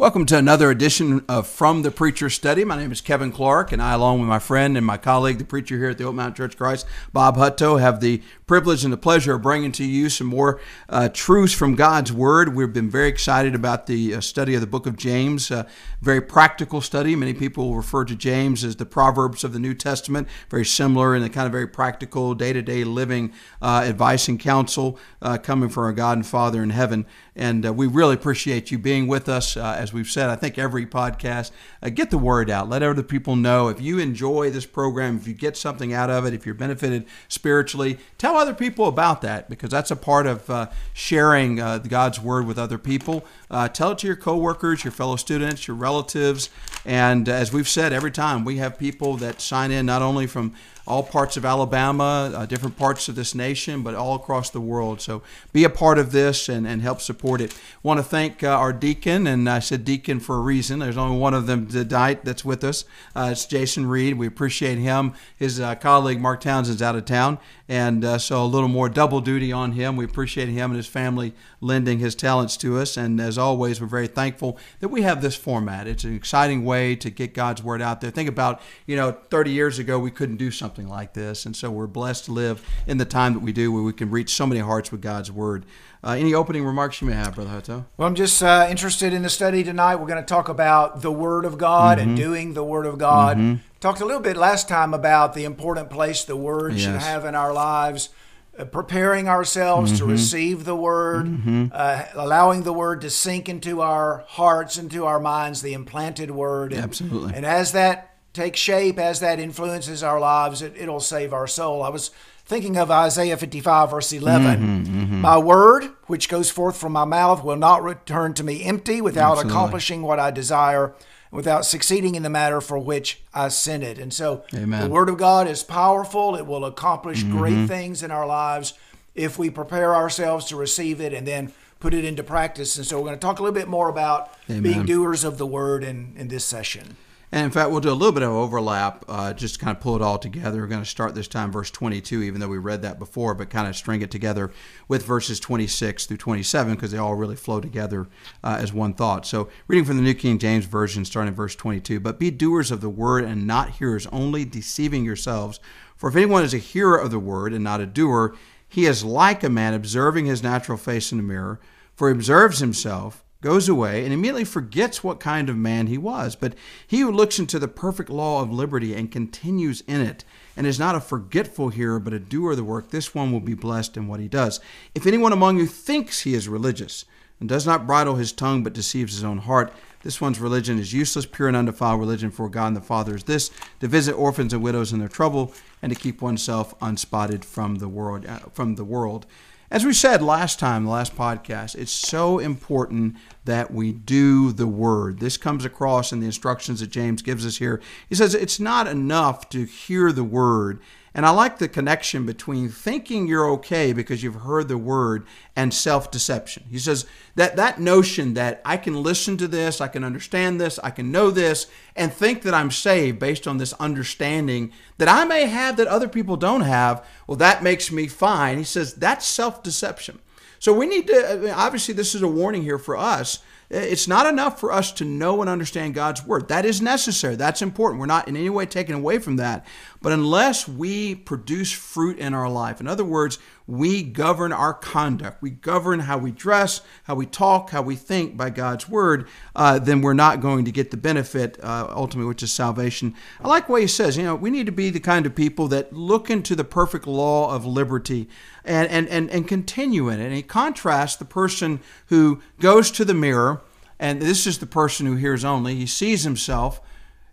Welcome to another edition of From the Preacher's Study. My name is Kevin Clark, and I, along with my friend and my colleague, the preacher here at the Oak Mountain Church Christ, Bob Hutto, have the privilege and the pleasure of bringing to you some more uh, truths from God's Word. We've been very excited about the uh, study of the book of James, very practical study. Many people refer to James as the Proverbs of the New Testament, very similar in the kind of very practical, day to day living uh, advice and counsel uh, coming from our God and Father in heaven. And uh, we really appreciate you being with us. Uh, as we've said, I think every podcast, uh, get the word out. Let other people know. If you enjoy this program, if you get something out of it, if you're benefited spiritually, tell other people about that because that's a part of uh, sharing uh, God's word with other people. Uh, tell it to your coworkers, your fellow students, your relatives. And as we've said every time, we have people that sign in not only from all parts of Alabama, uh, different parts of this nation, but all across the world. So be a part of this and, and help support it. want to thank uh, our deacon, and I said deacon for a reason. There's only one of them tonight that's with us. Uh, it's Jason Reed. We appreciate him. His uh, colleague Mark Townsend's out of town, and uh, so a little more double duty on him. We appreciate him and his family lending his talents to us. And as always, we're very thankful that we have this format. It's an exciting way to get God's word out there. Think about, you know, 30 years ago, we couldn't do something like this. And so we're blessed to live in the time that we do where we can reach so many hearts with God's word. Uh, any opening remarks you may have, Brother Hutto? Well, I'm just uh, interested in the study tonight. We're going to talk about the Word of God mm-hmm. and doing the Word of God. Mm-hmm. Talked a little bit last time about the important place the Word yes. should have in our lives. Uh, preparing ourselves mm-hmm. to receive the word, mm-hmm. uh, allowing the word to sink into our hearts, into our minds, the implanted word. And, Absolutely. And as that takes shape, as that influences our lives, it, will save our soul. I was thinking of Isaiah 55, verse 11. Mm-hmm, mm-hmm, my word, which goes forth from my mouth, will not return to me empty without Absolutely. accomplishing what I desire without succeeding in the matter for which I sent it. And so Amen. the Word of God is powerful. It will accomplish mm-hmm. great things in our lives if we prepare ourselves to receive it and then put it into practice. And so we're going to talk a little bit more about Amen. being doers of the Word in, in this session. And in fact, we'll do a little bit of overlap, uh, just to kind of pull it all together. We're going to start this time verse 22, even though we read that before, but kind of string it together with verses 26 through 27 because they all really flow together uh, as one thought. So, reading from the New King James Version, starting verse 22 But be doers of the word and not hearers only, deceiving yourselves. For if anyone is a hearer of the word and not a doer, he is like a man observing his natural face in the mirror, for he observes himself goes away and immediately forgets what kind of man he was. But he who looks into the perfect law of liberty and continues in it, and is not a forgetful hearer, but a doer of the work, this one will be blessed in what he does. If anyone among you thinks he is religious, and does not bridle his tongue, but deceives his own heart, this one's religion is useless, pure and undefiled religion for God and the Father is this to visit orphans and widows in their trouble, and to keep oneself unspotted from the world. Uh, from the world. As we said last time, the last podcast, it's so important that we do the word. This comes across in the instructions that James gives us here. He says it's not enough to hear the word and I like the connection between thinking you're okay because you've heard the word and self deception. He says that that notion that I can listen to this, I can understand this, I can know this, and think that I'm saved based on this understanding that I may have that other people don't have, well, that makes me fine. He says that's self deception. So we need to, obviously, this is a warning here for us it's not enough for us to know and understand God's word. That is necessary. That's important. We're not in any way taken away from that. But unless we produce fruit in our life, in other words, we govern our conduct, we govern how we dress, how we talk, how we think by God's word, uh, then we're not going to get the benefit uh, ultimately, which is salvation. I like what he says. You know, we need to be the kind of people that look into the perfect law of liberty and, and, and, and continue in it. And he contrasts the person who goes to the mirror, and this is the person who hears only, he sees himself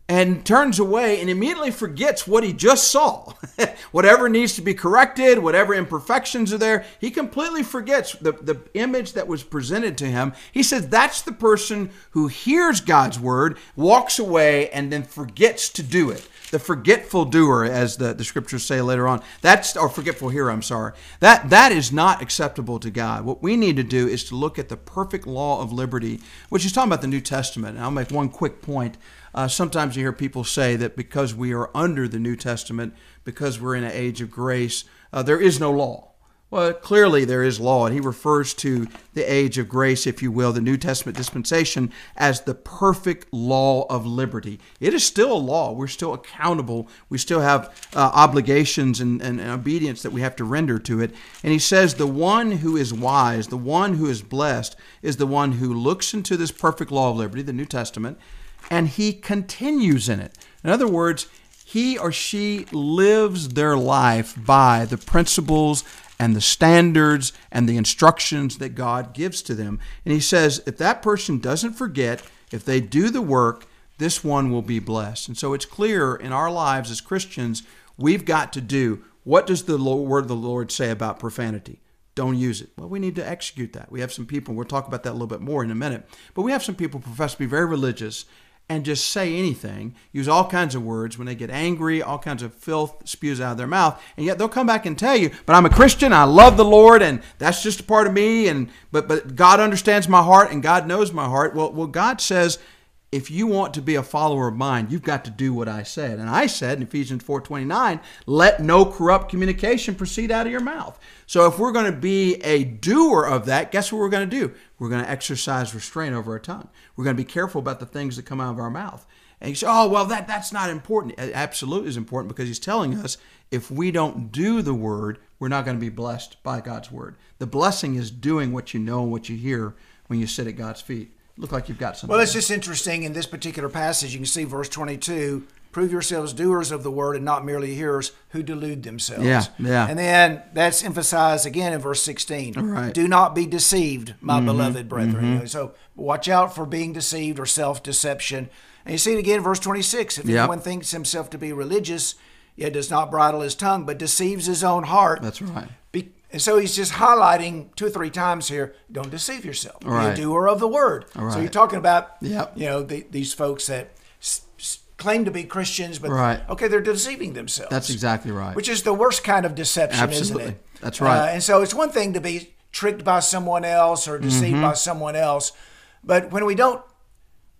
and turns away and immediately forgets what he just saw. whatever needs to be corrected, whatever imperfections are there, he completely forgets the, the image that was presented to him. He says that's the person who hears God's word, walks away, and then forgets to do it the forgetful doer, as the, the scriptures say later on. That's or forgetful hearer, I'm sorry. That that is not acceptable to God. What we need to do is to look at the perfect law of liberty, which is talking about the New Testament. And I'll make one quick point. Uh, sometimes you hear people say that because we are under the New Testament, because we're in an age of grace, uh, there is no law. Well, clearly there is law, and he refers to the age of grace, if you will, the New Testament dispensation, as the perfect law of liberty. It is still a law. We're still accountable. We still have uh, obligations and, and, and obedience that we have to render to it. And he says, The one who is wise, the one who is blessed, is the one who looks into this perfect law of liberty, the New Testament, and he continues in it. In other words, he or she lives their life by the principles and the standards and the instructions that God gives to them. And he says, if that person doesn't forget, if they do the work, this one will be blessed. And so it's clear in our lives as Christians, we've got to do what does the word of the Lord say about profanity? Don't use it. Well, we need to execute that. We have some people, we'll talk about that a little bit more in a minute, but we have some people profess to be very religious and just say anything, use all kinds of words. When they get angry, all kinds of filth spews out of their mouth, and yet they'll come back and tell you, "But I'm a Christian. I love the Lord, and that's just a part of me." And but but God understands my heart, and God knows my heart. Well, well, God says if you want to be a follower of mine, you've got to do what I said. And I said in Ephesians 4:29, let no corrupt communication proceed out of your mouth. So if we're going to be a doer of that, guess what we're going to do? We're going to exercise restraint over our tongue. We're going to be careful about the things that come out of our mouth. And you say, oh, well, that, that's not important. It absolutely is important because he's telling us if we don't do the word, we're not going to be blessed by God's word. The blessing is doing what you know and what you hear when you sit at God's feet look like you've got something. Well, it's just interesting in this particular passage. You can see verse 22 prove yourselves doers of the word and not merely hearers who delude themselves. Yeah, yeah. And then that's emphasized again in verse 16. All right. Do not be deceived, my mm-hmm, beloved brethren. Mm-hmm. So watch out for being deceived or self deception. And you see it again in verse 26. If yep. anyone thinks himself to be religious, yet does not bridle his tongue, but deceives his own heart. That's right. Be- and so he's just highlighting two or three times here don't deceive yourself. Be a doer of the word. So you're talking about yep. you know the, these folks that s- s- claim to be Christians, but right. okay, they're deceiving themselves. That's exactly right. Which is the worst kind of deception, Absolutely. isn't it? That's right. Uh, and so it's one thing to be tricked by someone else or deceived mm-hmm. by someone else, but when we don't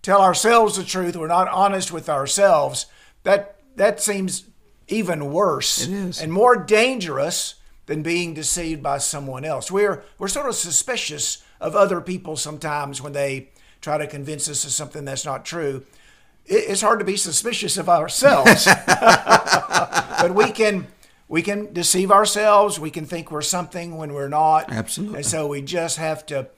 tell ourselves the truth, we're not honest with ourselves. That that seems even worse it is. and more dangerous than being deceived by someone else. We're we're sort of suspicious of other people sometimes when they try to convince us of something that's not true. It's hard to be suspicious of ourselves, but we can we can deceive ourselves. We can think we're something when we're not. Absolutely. And so we just have to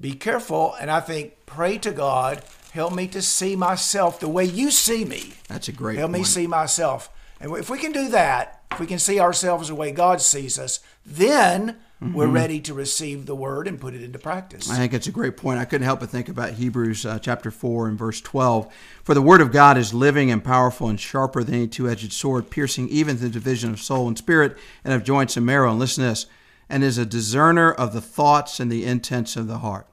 be careful. And I think pray to God, help me to see myself the way you see me. That's a great. Help point. me see myself. And if we can do that, we can see ourselves the way God sees us, then mm-hmm. we're ready to receive the word and put it into practice. I think it's a great point. I couldn't help but think about Hebrews uh, chapter 4 and verse 12. For the word of God is living and powerful and sharper than any two edged sword, piercing even the division of soul and spirit and of joints and marrow. And listen to this and is a discerner of the thoughts and the intents of the heart.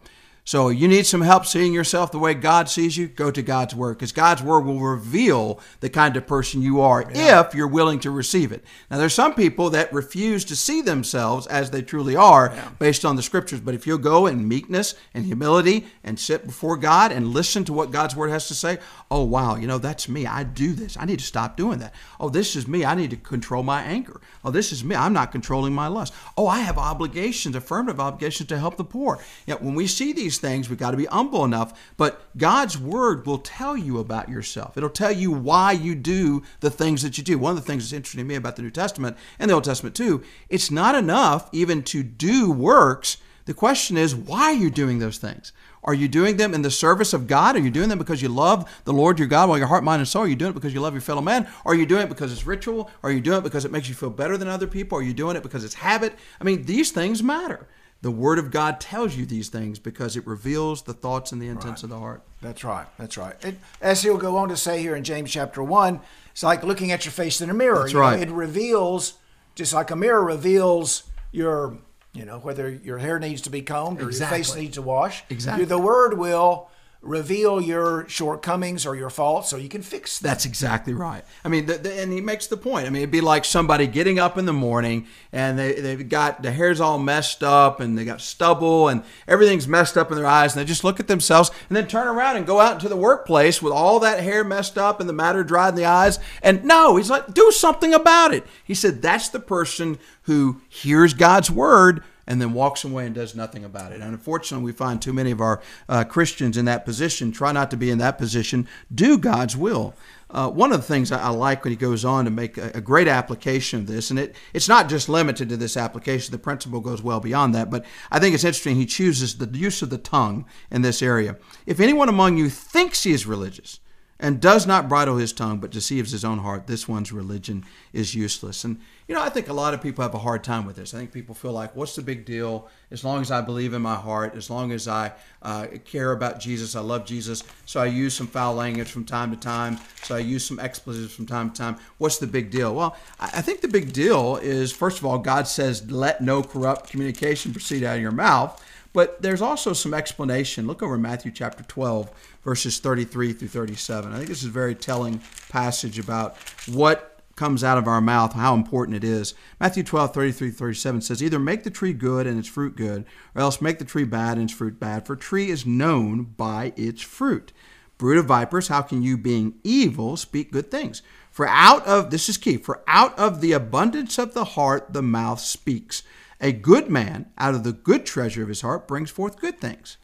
So you need some help seeing yourself the way God sees you, go to God's Word because God's Word will reveal the kind of person you are yeah. if you're willing to receive it. Now, there's some people that refuse to see themselves as they truly are yeah. based on the Scriptures, but if you'll go in meekness and humility and sit before God and listen to what God's Word has to say, oh, wow, you know, that's me. I do this. I need to stop doing that. Oh, this is me. I need to control my anger. Oh, this is me. I'm not controlling my lust. Oh, I have obligations, affirmative obligations to help the poor. Yet when we see these things, we've got to be humble enough. But God's word will tell you about yourself. It'll tell you why you do the things that you do. One of the things that's interesting to me about the New Testament and the Old Testament too, it's not enough even to do works. The question is, why are you doing those things? Are you doing them in the service of God? Are you doing them because you love the Lord your God with your heart, mind, and soul? Are you doing it because you love your fellow man? Are you doing it because it's ritual? Are you doing it because it makes you feel better than other people? Are you doing it because it's habit? I mean, these things matter. The Word of God tells you these things because it reveals the thoughts and the intents right. of the heart. That's right. That's right. It, as he'll go on to say here in James chapter 1, it's like looking at your face in a mirror. That's right. Know, it reveals, just like a mirror reveals your you know, whether your hair needs to be combed or your face needs to wash. Exactly. The word will reveal your shortcomings or your faults so you can fix them. That's exactly right. I mean, the, the, and he makes the point. I mean, it'd be like somebody getting up in the morning and they, they've got the hair's all messed up and they got stubble and everything's messed up in their eyes and they just look at themselves and then turn around and go out into the workplace with all that hair messed up and the matter dried in the eyes. And no, he's like, do something about it. He said, that's the person who hears God's word and then walks away and does nothing about it. And unfortunately, we find too many of our uh, Christians in that position. Try not to be in that position. Do God's will. Uh, one of the things I, like when he goes on to make a, a, great application of this, and it, it's not just limited to this application, the principle goes well beyond that, but I think it's interesting he chooses the use of the tongue in this area. If anyone among you thinks he is religious, and does not bridle his tongue but deceives his own heart, this one's religion is useless. And you know, I think a lot of people have a hard time with this. I think people feel like, what's the big deal? As long as I believe in my heart, as long as I uh, care about Jesus, I love Jesus. So I use some foul language from time to time. So I use some expletives from time to time. What's the big deal? Well, I think the big deal is, first of all, God says, let no corrupt communication proceed out of your mouth. But there's also some explanation. Look over Matthew chapter 12, verses 33 through 37. I think this is a very telling passage about what comes out of our mouth, how important it is. Matthew 12, 33, 37 says, Either make the tree good and its fruit good, or else make the tree bad and its fruit bad, for tree is known by its fruit. Brood of vipers, how can you, being evil, speak good things? For out of, this is key, for out of the abundance of the heart the mouth speaks. A good man, out of the good treasure of his heart, brings forth good things.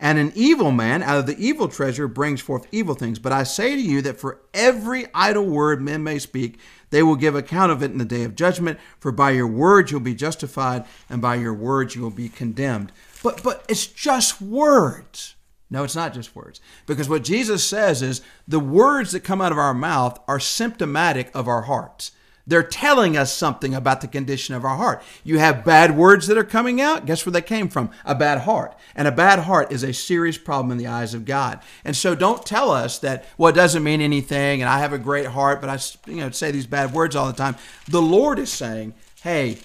And an evil man out of the evil treasure brings forth evil things. But I say to you that for every idle word men may speak, they will give account of it in the day of judgment. For by your words you'll be justified, and by your words you will be condemned. But but it's just words. No, it's not just words. Because what Jesus says is the words that come out of our mouth are symptomatic of our hearts. They're telling us something about the condition of our heart. You have bad words that are coming out. Guess where they came from? A bad heart. And a bad heart is a serious problem in the eyes of God. And so don't tell us that, well, it doesn't mean anything and I have a great heart, but I you know, say these bad words all the time. The Lord is saying, hey,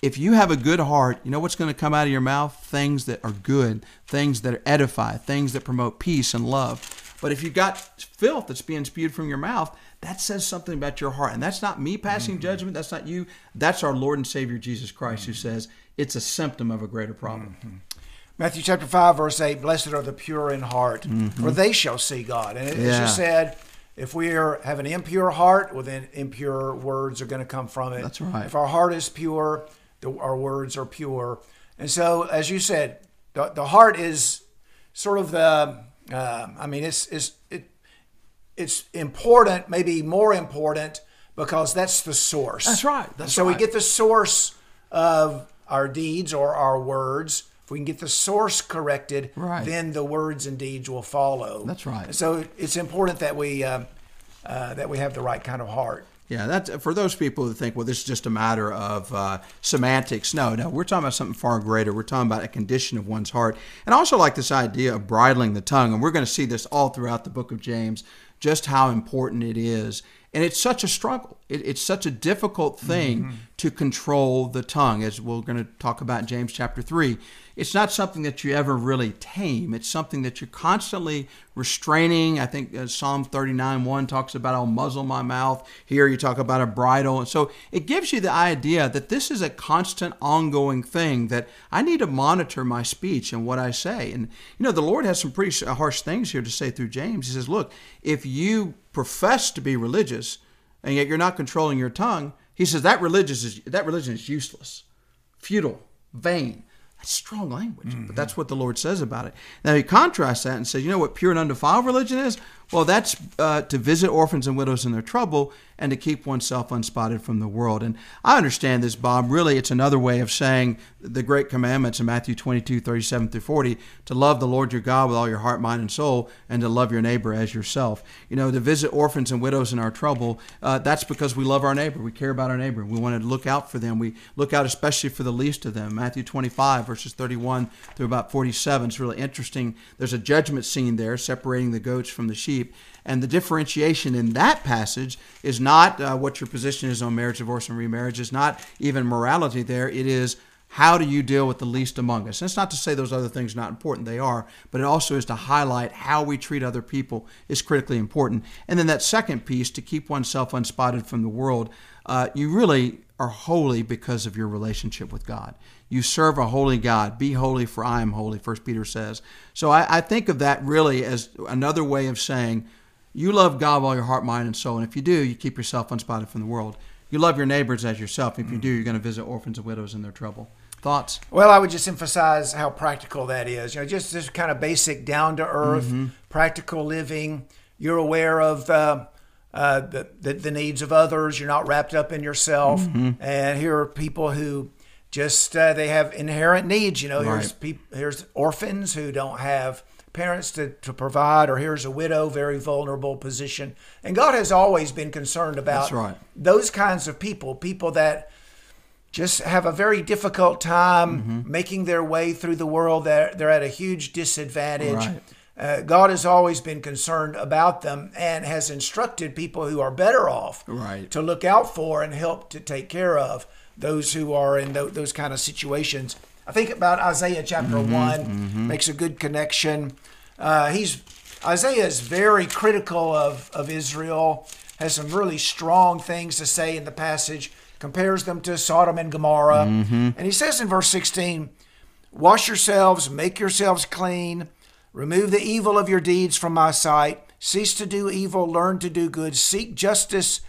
if you have a good heart, you know what's going to come out of your mouth? Things that are good, things that edify, things that promote peace and love. But if you've got filth that's being spewed from your mouth, that says something about your heart. And that's not me passing mm-hmm. judgment. That's not you. That's our Lord and Savior Jesus Christ mm-hmm. who says it's a symptom of a greater problem. Mm-hmm. Matthew chapter 5, verse 8 Blessed are the pure in heart, mm-hmm. for they shall see God. And as yeah. you said, if we are, have an impure heart, well, then impure words are going to come from it. That's right. If our heart is pure, the, our words are pure. And so, as you said, the, the heart is sort of the, uh, I mean, it's, it's, it, it's important, maybe more important, because that's the source. That's right. That's so right. we get the source of our deeds or our words. If we can get the source corrected, right. then the words and deeds will follow. That's right. So it's important that we uh, uh, that we have the right kind of heart. Yeah, that's for those people who think, well, this is just a matter of uh, semantics. No, no, we're talking about something far greater. We're talking about a condition of one's heart. And I also like this idea of bridling the tongue. And we're going to see this all throughout the book of James just how important it is. And it's such a struggle. It, it's such a difficult thing mm-hmm. to control the tongue, as we're going to talk about in James chapter 3 it's not something that you ever really tame. It's something that you're constantly restraining. I think uh, Psalm 39 1 talks about, I'll muzzle my mouth. Here you talk about a bridle. And so it gives you the idea that this is a constant, ongoing thing that I need to monitor my speech and what I say. And, you know, the Lord has some pretty harsh things here to say through James. He says, look, if you profess to be religious and yet you're not controlling your tongue, he says that religious is, that religion is useless, futile, vain. That's strong language, mm-hmm. but that's what the Lord says about it. Now he contrasts that and says, you know what pure and undefiled religion is? Well, that's uh, to visit orphans and widows in their trouble and to keep oneself unspotted from the world. And I understand this, Bob. Really, it's another way of saying the great commandments in Matthew 22, 37 through 40 to love the Lord your God with all your heart, mind, and soul, and to love your neighbor as yourself. You know, to visit orphans and widows in our trouble, uh, that's because we love our neighbor. We care about our neighbor. We want to look out for them. We look out especially for the least of them. Matthew 25, verses 31 through about 47 is really interesting. There's a judgment scene there separating the goats from the sheep sheep. And the differentiation in that passage is not uh, what your position is on marriage, divorce, and remarriage. It's not even morality there. It is how do you deal with the least among us? It's not to say those other things are not important, they are, but it also is to highlight how we treat other people is critically important. And then that second piece, to keep oneself unspotted from the world, uh, you really are holy because of your relationship with God. You serve a holy God. Be holy, for I am holy, First Peter says. So I, I think of that really as another way of saying, you love God with all your heart, mind, and soul. And if you do, you keep yourself unspotted from the world. You love your neighbors as yourself. If you do, you're going to visit orphans and widows in their trouble. Thoughts? Well, I would just emphasize how practical that is. You know, just this kind of basic, down to earth, mm-hmm. practical living. You're aware of uh, uh, the, the, the needs of others. You're not wrapped up in yourself. Mm-hmm. And here are people who just uh, they have inherent needs. You know, right. here's people, here's orphans who don't have parents to, to provide, or here's a widow, very vulnerable position. And God has always been concerned about right. those kinds of people, people that just have a very difficult time mm-hmm. making their way through the world. They're, they're at a huge disadvantage. Right. Uh, God has always been concerned about them and has instructed people who are better off right. to look out for and help to take care of those who are in th- those kind of situations. I think about Isaiah chapter mm-hmm, one mm-hmm. makes a good connection. Uh, he's Isaiah is very critical of of Israel. Has some really strong things to say in the passage. Compares them to Sodom and Gomorrah, mm-hmm. and he says in verse sixteen, "Wash yourselves, make yourselves clean, remove the evil of your deeds from my sight. Cease to do evil, learn to do good, seek justice,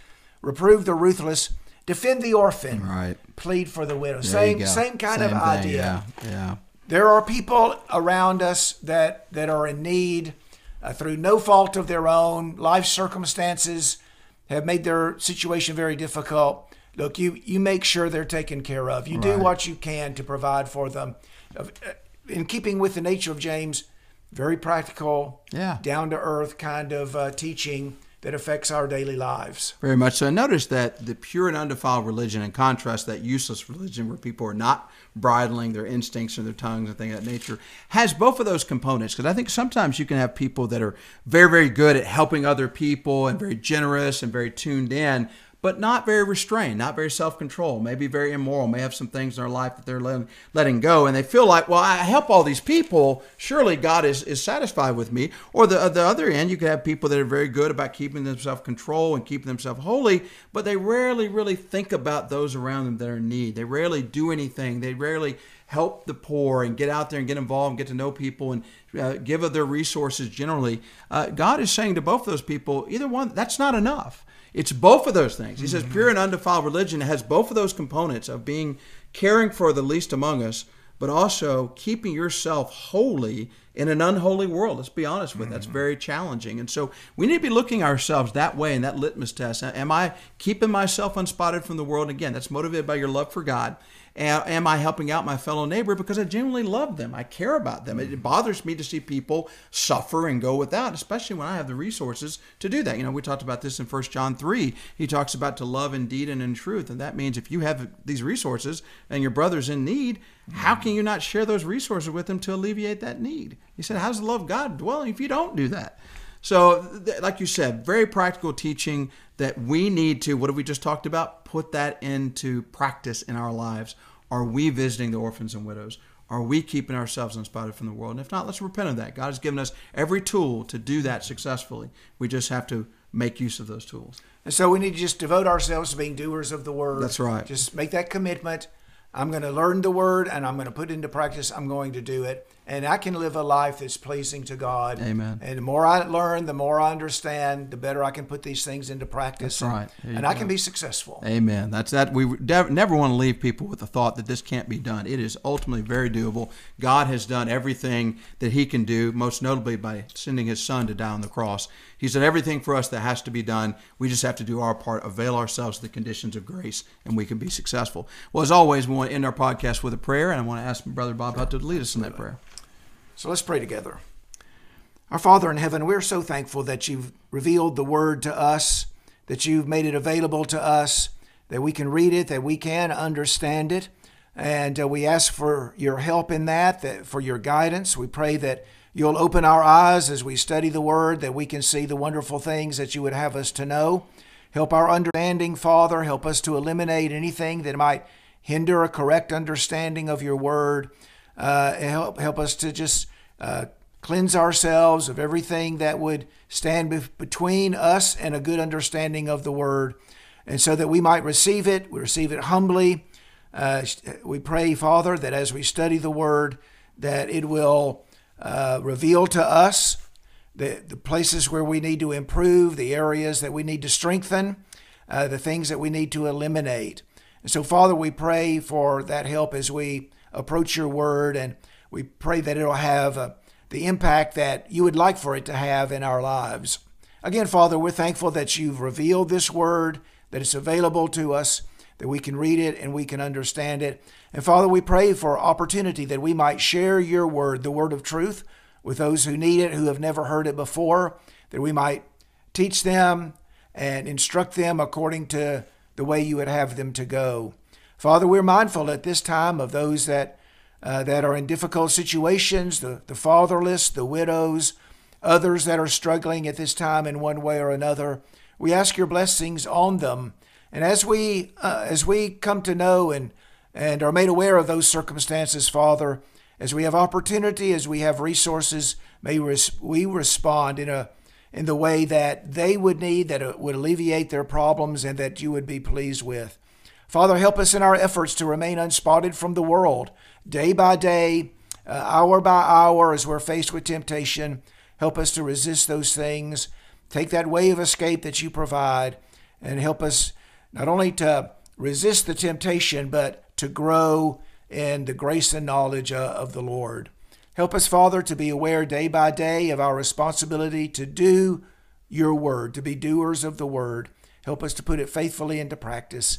reprove the ruthless." Defend the orphan, right. plead for the widow. There same same kind same of thing, idea. Yeah, yeah. There are people around us that that are in need uh, through no fault of their own. Life circumstances have made their situation very difficult. Look, you you make sure they're taken care of. You right. do what you can to provide for them. Uh, in keeping with the nature of James, very practical, yeah. down to earth kind of uh, teaching that affects our daily lives. Very much so. I notice that the pure and undefiled religion, in contrast that useless religion where people are not bridling their instincts and their tongues and things of that nature, has both of those components. Because I think sometimes you can have people that are very, very good at helping other people and very generous and very tuned in, but not very restrained, not very self controlled, maybe very immoral, may have some things in their life that they're letting, letting go. And they feel like, well, I help all these people. Surely God is, is satisfied with me. Or the, the other end, you could have people that are very good about keeping themselves control and keeping themselves holy, but they rarely really think about those around them that are in need. They rarely do anything. They rarely help the poor and get out there and get involved and get to know people and uh, give of their resources generally. Uh, God is saying to both those people, either one, that's not enough. It's both of those things. He says mm-hmm. pure and undefiled religion has both of those components of being caring for the least among us, but also keeping yourself holy in an unholy world. Let's be honest with that's mm-hmm. very challenging. And so we need to be looking ourselves that way in that litmus test. Am I keeping myself unspotted from the world? And again, that's motivated by your love for God Am I helping out my fellow neighbor because I genuinely love them? I care about them. It bothers me to see people suffer and go without, especially when I have the resources to do that. You know, we talked about this in 1 John 3. He talks about to love in deed and in truth. And that means if you have these resources and your brother's in need, how can you not share those resources with them to alleviate that need? He said, How's the love of God dwelling if you don't do that? So, like you said, very practical teaching that we need to, what have we just talked about? Put that into practice in our lives. Are we visiting the orphans and widows? Are we keeping ourselves unspotted from the world? And if not, let's repent of that. God has given us every tool to do that successfully. We just have to make use of those tools. And so we need to just devote ourselves to being doers of the word. That's right. Just make that commitment. I'm going to learn the word and I'm going to put it into practice. I'm going to do it and I can live a life that's pleasing to God. Amen. And the more I learn, the more I understand, the better I can put these things into practice. That's right. And, and I can be successful. Amen. That's that. We never want to leave people with the thought that this can't be done. It is ultimately very doable. God has done everything that He can do, most notably by sending His Son to die on the cross. He's done everything for us that has to be done. We just have to do our part, avail ourselves of the conditions of grace, and we can be successful. Well, as always, we want to end our podcast with a prayer, and I want to ask Brother Bob Hutto lead us in that prayer. So let's pray together. Our Father in heaven, we're so thankful that you've revealed the word to us, that you've made it available to us, that we can read it, that we can understand it. And uh, we ask for your help in that, that, for your guidance. We pray that you'll open our eyes as we study the word, that we can see the wonderful things that you would have us to know. Help our understanding, Father. Help us to eliminate anything that might hinder a correct understanding of your word. Uh, help, help us to just uh, cleanse ourselves of everything that would stand be- between us and a good understanding of the word. And so that we might receive it, we receive it humbly. Uh, we pray, Father, that as we study the word, that it will uh, reveal to us the, the places where we need to improve, the areas that we need to strengthen, uh, the things that we need to eliminate. And so, Father, we pray for that help as we approach your word, and we pray that it'll have uh, the impact that you would like for it to have in our lives. Again, Father, we're thankful that you've revealed this word, that it's available to us, that we can read it and we can understand it. And Father, we pray for opportunity that we might share your word, the word of truth, with those who need it, who have never heard it before, that we might teach them and instruct them according to the way you would have them to go. Father, we're mindful at this time of those that uh, that are in difficult situations, the, the fatherless, the widows, others that are struggling at this time in one way or another. We ask your blessings on them. And as we uh, as we come to know and and are made aware of those circumstances, Father, as we have opportunity, as we have resources, may we respond in a in the way that they would need, that would alleviate their problems, and that you would be pleased with. Father, help us in our efforts to remain unspotted from the world, day by day, uh, hour by hour, as we're faced with temptation. Help us to resist those things. Take that way of escape that you provide, and help us not only to resist the temptation, but to grow in the grace and knowledge uh, of the Lord. Help us, Father, to be aware day by day of our responsibility to do your word, to be doers of the word. Help us to put it faithfully into practice.